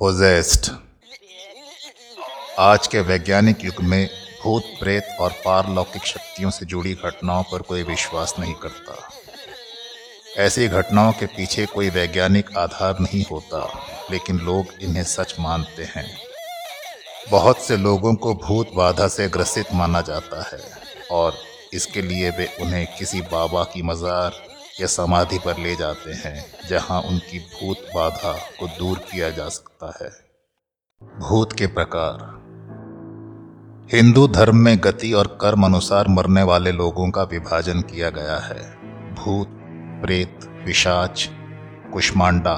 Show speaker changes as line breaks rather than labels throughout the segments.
पोजेस्ट आज के वैज्ञानिक युग में भूत, प्रेत और पारलौकिक शक्तियों से जुड़ी घटनाओं पर कोई विश्वास नहीं करता। ऐसी घटनाओं के पीछे कोई वैज्ञानिक आधार नहीं होता, लेकिन लोग इन्हें सच मानते हैं। बहुत से लोगों को भूत बाधा से ग्रसित माना जाता है, और इसके लिए वे उन्हें किसी बाबा की मज़ार या समाधि पर ले जाते हैं, जहाँ उनकी भूत बाधा को दूर किया जा सकता है। भूत के प्रकार। हिंदू धर्म में गति और कर्म अनुसार मरने वाले लोगों का विभाजन किया गया है। भूत, प्रेत, पिशाच, कुष्मांडा,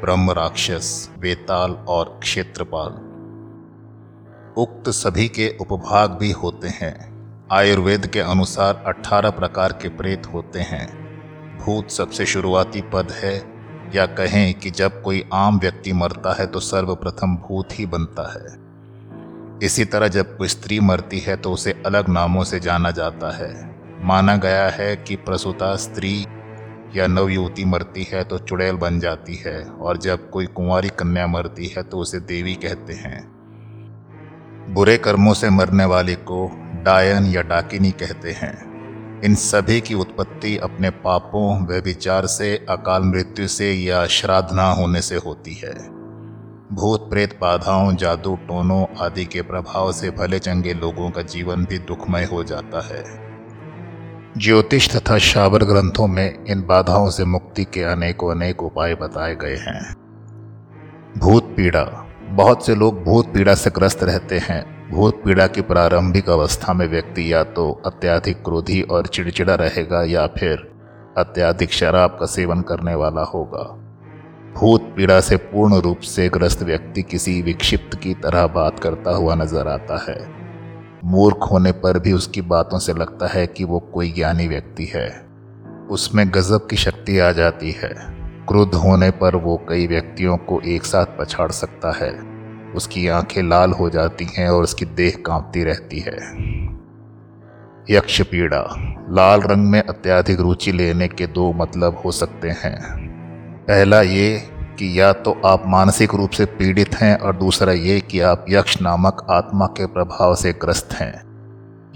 ब्रह्म राक्षस, वेताल और क्षेत्रपाल। उक्त सभी के उपभाग भी होते हैं। आयुर्वेद के अनुसार 18 प्रकार के प्रेत होते हैं। भूत सबसे शुरुआती पद है, या कहें कि जब कोई आम व्यक्ति मरता है तो सर्वप्रथम भूत ही बनता है। इसी तरह जब कोई स्त्री मरती है तो उसे अलग नामों से जाना जाता है। माना गया है कि प्रसूता स्त्री या नवयुवती मरती है तो चुड़ैल बन जाती है, और जब कोई कुंवारी कन्या मरती है तो उसे देवी कहते हैं। बुरे कर्मों से मरने वाले को डायन या डाकिनी कहते हैं। इन सभी की उत्पत्ति अपने पापों व विचार से, अकाल मृत्यु से या श्राद्ध न होने से होती है। भूत प्रेत बाधाओं, जादू टोनों आदि के प्रभाव से भले चंगे लोगों का जीवन भी दुखमय हो जाता है। ज्योतिष तथा शावर ग्रंथों में इन बाधाओं से मुक्ति के अनेकों अनेक उपाय बताए गए हैं। भूत पीड़ा बहुत से लोग भूत पीड़ा से ग्रस्त रहते हैं। भूत पीड़ा की प्रारंभिक अवस्था में व्यक्ति या तो अत्याधिक क्रोधी और चिड़चिड़ा रहेगा या फिर अत्याधिक शराब का सेवन करने वाला होगा। भूत पीड़ा से पूर्ण रूप से ग्रस्त व्यक्ति किसी विक्षिप्त की तरह बात करता हुआ नज़र आता है। मूर्ख होने पर भी उसकी बातों से लगता है कि वो कोई ज्ञानी व्यक्ति है। उसमें गजब की शक्ति आ जाती है। क्रुद्ध होने पर वो कई व्यक्तियों को एक साथ पछाड़ सकता है। उसकी आँखें लाल हो जाती हैं और उसकी देह कांपती रहती है। यक्ष पीड़ा लाल रंग में अत्याधिक रुचि लेने के दो मतलब हो सकते हैं। पहला ये कि या तो आप मानसिक रूप से पीड़ित हैं और दूसरा ये कि आप यक्ष नामक आत्मा के प्रभाव से ग्रस्त हैं।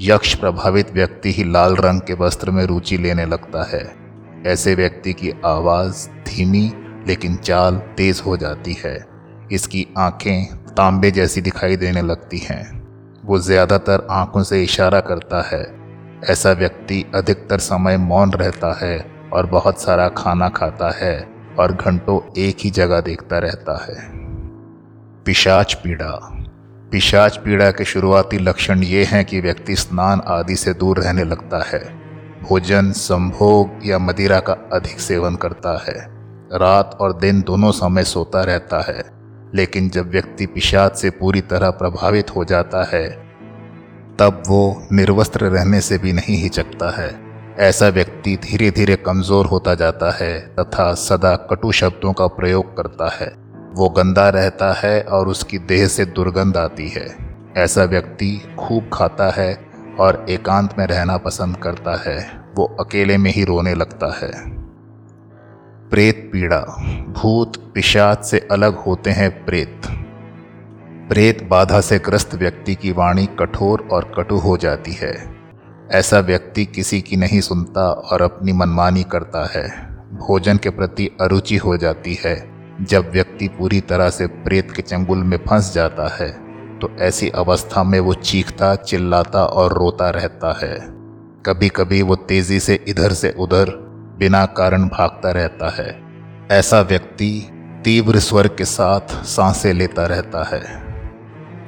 यक्ष प्रभावित व्यक्ति ही लाल रंग के वस्त्र में रुचि लेने लगता है। ऐसे व्यक्ति की आवाज़ धीमी लेकिन चाल तेज हो जाती है। इसकी आँखें तांबे जैसी दिखाई देने लगती हैं। वो ज़्यादातर आँखों से इशारा करता है। ऐसा व्यक्ति अधिकतर समय मौन रहता है और बहुत सारा खाना खाता है और घंटों एक ही जगह देखता रहता है। पिशाच पीड़ा। पिशाच पीड़ा के शुरुआती लक्षण ये हैं कि व्यक्ति स्नान आदि से दूर रहने लगता है। भोजन, संभोग या मदिरा का अधिक सेवन करता है। रात और दिन दोनों समय सोता रहता है, लेकिन जब व्यक्ति पिशाद से पूरी तरह प्रभावित हो जाता है, तब वो निर्वस्त्र रहने से भी नहीं हिचकता है। ऐसा व्यक्ति धीरे धीरे कमज़ोर होता जाता है तथा सदा कटु शब्दों का प्रयोग करता है। वो गंदा रहता है और उसकी देह से दुर्गंध आती है। ऐसा व्यक्ति खूब खाता है और एकांत में रहना पसंद करता है, वो अकेले में ही रोने लगता है। प्रेत पीड़ा, भूत पिशाच से अलग होते हैं प्रेत। प्रेत बाधा से ग्रस्त व्यक्ति की वाणी कठोर और कटु हो जाती है। ऐसा व्यक्ति किसी की नहीं सुनता और अपनी मनमानी करता है। भोजन के प्रति अरुचि हो जाती है, जब व्यक्ति पूरी तरह से प्रेत के चंगुल में फंस जाता है। तो ऐसी अवस्था में वो चीखता, चिल्लाता और रोता रहता है। कभी कभी वो तेज़ी से इधर से उधर, बिना कारण भागता रहता है। ऐसा व्यक्ति तीव्र स्वर के साथ साँसें लेता रहता है।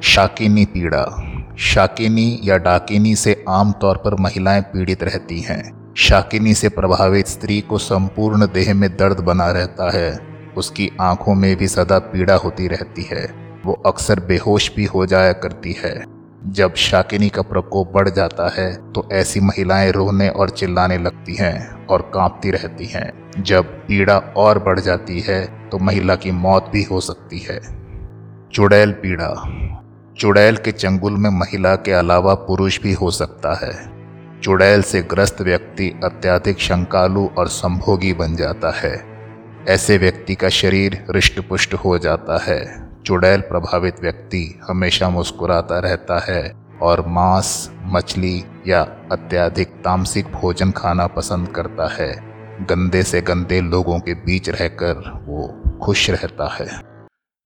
शाकिनी पीड़ा। शाकिनी या डाकिनी से आमतौर पर महिलाएँ पीड़ित रहती हैं। शाकिनी से प्रभावित स्त्री को संपूर्ण देह में दर्द बना रहता है। उसकी आँखों में भी सदा पीड़ा होती रहती है। वो अक्सर बेहोश भी हो जाया करती है। जब शाकिनी का प्रकोप बढ़ जाता है तो ऐसी महिलाएँ रोने और चिल्लाने लगती हैं और कांपती रहती हैं। जब पीड़ा और बढ़ जाती है तो महिला की मौत भी हो सकती है। चुड़ैल पीड़ा। चुड़ैल के चंगुल में महिला के अलावा पुरुष भी हो सकता है। चुड़ैल से ग्रस्त व्यक्ति अत्याधिक शंकालु और संभोगी बन जाता है। ऐसे व्यक्ति का शरीर हृष्ट पुष्ट हो जाता है। चुड़ैल प्रभावित व्यक्ति हमेशा मुस्कुराता रहता है और मांस, मछली या अत्यधिक तामसिक भोजन खाना पसंद करता है। गंदे से गंदे लोगों के बीच रहकर वो खुश रहता है।